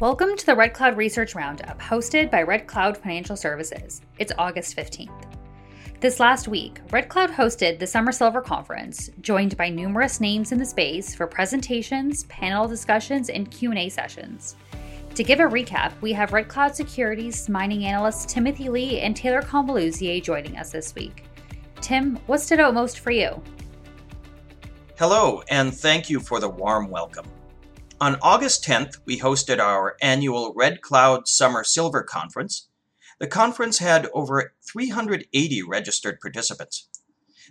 Welcome to the Red Cloud Research Roundup, hosted by Red Cloud Financial Services. It's August 15th. This last week, Red Cloud hosted the Summer Silver Conference, joined by numerous names in the space for presentations, panel discussions, and Q&A sessions. To give a recap, we have Red Cloud Securities mining analysts Timothy Lee and Taylor Combaluzier joining us this week. Tim, what stood out most for you? Hello, and thank you for the warm welcome. On August 10th, we hosted our annual Red Cloud Summer Silver Conference. The conference had over 380 registered participants.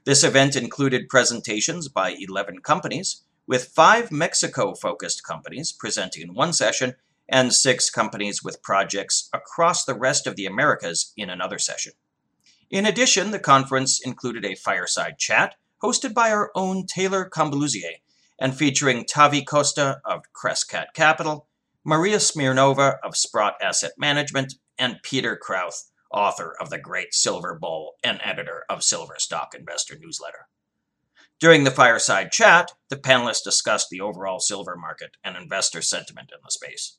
This event included presentations by 11 companies, with five Mexico focused companies presenting in one session and six companies with projects across the rest of the Americas in another session. In addition, the conference included a fireside chat hosted by our own Taylor Combaluzier and featuring Tavi Costa of Crescat Capital, Maria Smirnova of Sprott Asset Management, and Peter Krauth, author of The Great Silver Bull and editor of Silver Stock Investor Newsletter. During the fireside chat, the panelists discussed the overall silver market and investor sentiment in the space.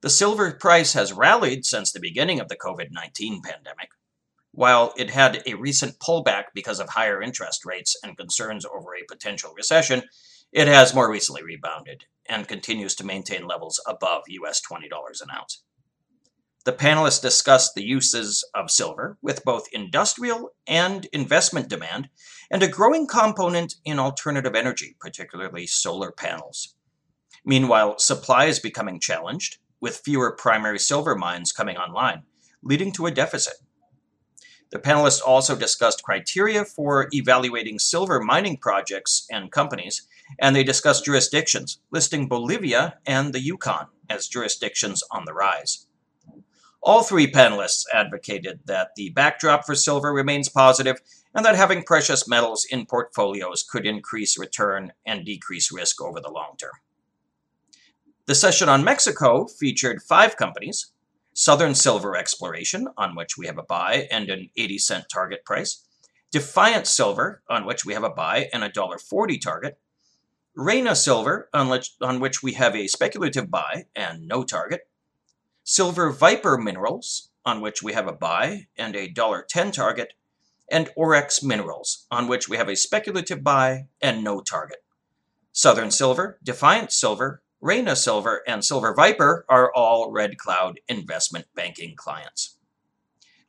The silver price has rallied since the beginning of the COVID 19 pandemic. While it had a recent pullback because of higher interest rates and concerns over a potential recession, it has more recently rebounded and continues to maintain levels above US $20 an ounce. The panelists discussed the uses of silver with both industrial and investment demand and a growing component in alternative energy, particularly solar panels. Meanwhile, supply is becoming challenged, with fewer primary silver mines coming online, leading to a deficit. The panelists also discussed criteria for evaluating silver mining projects and companies and they discussed jurisdictions, listing Bolivia and the Yukon as jurisdictions on the rise. All three panelists advocated that the backdrop for silver remains positive and that having precious metals in portfolios could increase return and decrease risk over the long term. The session on Mexico featured five companies Southern Silver Exploration, on which we have a buy and an 80 cent target price, Defiance Silver, on which we have a buy and a $1.40 target, Reyna Silver, on which, we have a speculative buy and no target. Silver Viper Minerals, on which we have a buy and a $1.10 target. And Orex Minerals, on which we have a speculative buy and no target. Southern Silver, Defiance Silver, Reyna Silver, and Silver Viper are all Red Cloud investment banking clients.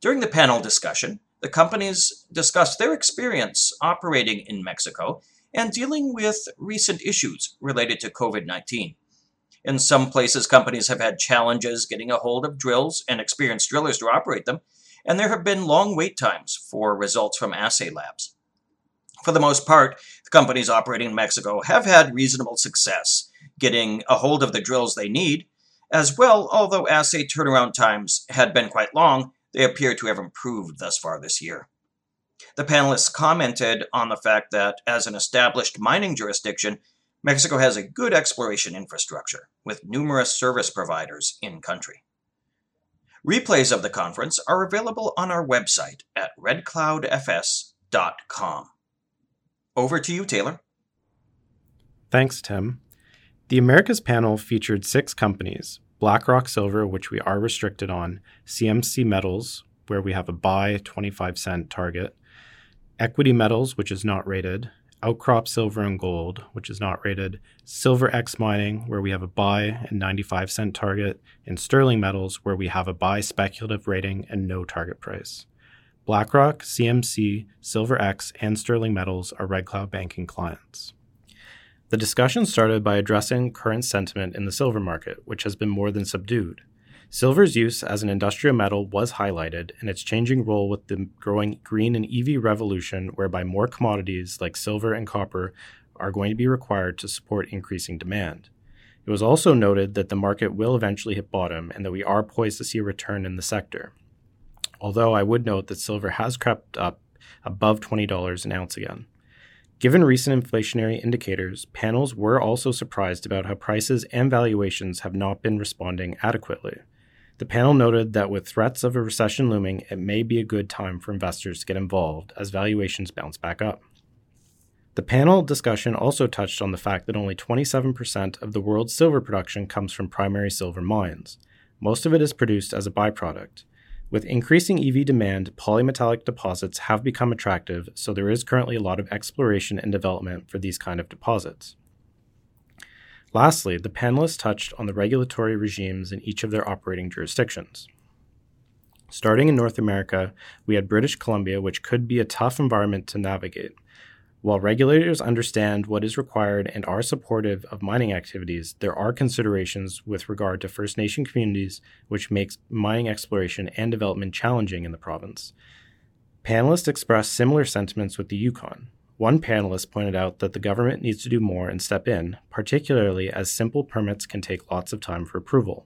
During the panel discussion, the companies discussed their experience operating in Mexico and dealing with recent issues related to COVID 19. In some places, companies have had challenges getting a hold of drills and experienced drillers to operate them, and there have been long wait times for results from assay labs. For the most part, the companies operating in Mexico have had reasonable success getting a hold of the drills they need. As well, although assay turnaround times had been quite long, they appear to have improved thus far this year. The panelists commented on the fact that, as an established mining jurisdiction, Mexico has a good exploration infrastructure with numerous service providers in country. Replays of the conference are available on our website at redcloudfs.com. Over to you, Taylor. Thanks, Tim. The Americas panel featured six companies BlackRock Silver, which we are restricted on, CMC Metals, where we have a buy 25 cent target, Equity Metals, which is not rated, Outcrop Silver and Gold, which is not rated, Silver X Mining, where we have a buy and 95 cent target, and Sterling Metals, where we have a buy speculative rating and no target price. BlackRock, CMC, Silver X, and Sterling Metals are Red Cloud banking clients. The discussion started by addressing current sentiment in the silver market, which has been more than subdued. Silver's use as an industrial metal was highlighted and its changing role with the growing green and EV revolution, whereby more commodities like silver and copper are going to be required to support increasing demand. It was also noted that the market will eventually hit bottom and that we are poised to see a return in the sector. Although I would note that silver has crept up above $20 an ounce again. Given recent inflationary indicators, panels were also surprised about how prices and valuations have not been responding adequately. The panel noted that with threats of a recession looming, it may be a good time for investors to get involved as valuations bounce back up. The panel discussion also touched on the fact that only 27% of the world's silver production comes from primary silver mines. Most of it is produced as a byproduct. With increasing EV demand, polymetallic deposits have become attractive, so there is currently a lot of exploration and development for these kind of deposits. Lastly, the panelists touched on the regulatory regimes in each of their operating jurisdictions. Starting in North America, we had British Columbia, which could be a tough environment to navigate. While regulators understand what is required and are supportive of mining activities, there are considerations with regard to First Nation communities which makes mining exploration and development challenging in the province. Panelists expressed similar sentiments with the Yukon. One panelist pointed out that the government needs to do more and step in, particularly as simple permits can take lots of time for approval.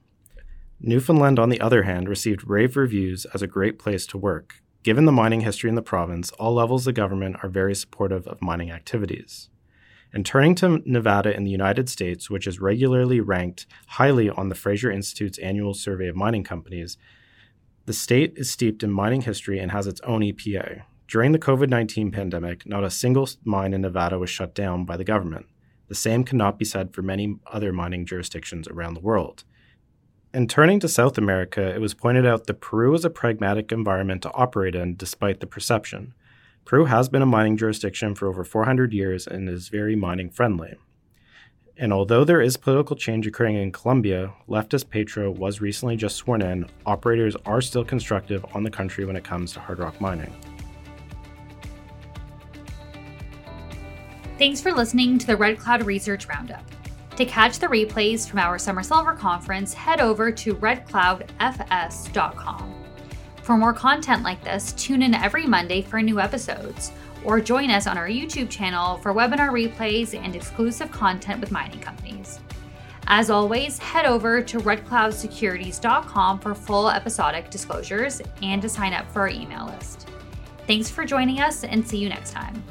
Newfoundland, on the other hand, received rave reviews as a great place to work, Given the mining history in the province, all levels of government are very supportive of mining activities. And turning to Nevada in the United States, which is regularly ranked highly on the Fraser Institute's annual survey of mining companies, the state is steeped in mining history and has its own EPA. During the COVID 19 pandemic, not a single mine in Nevada was shut down by the government. The same cannot be said for many other mining jurisdictions around the world. And turning to South America, it was pointed out that Peru is a pragmatic environment to operate in despite the perception. Peru has been a mining jurisdiction for over 400 years and is very mining friendly. And although there is political change occurring in Colombia, leftist Petro was recently just sworn in, operators are still constructive on the country when it comes to hard rock mining. Thanks for listening to the Red Cloud Research Roundup. To catch the replays from our Summer Silver Conference, head over to redcloudfs.com. For more content like this, tune in every Monday for new episodes, or join us on our YouTube channel for webinar replays and exclusive content with mining companies. As always, head over to redcloudsecurities.com for full episodic disclosures and to sign up for our email list. Thanks for joining us and see you next time.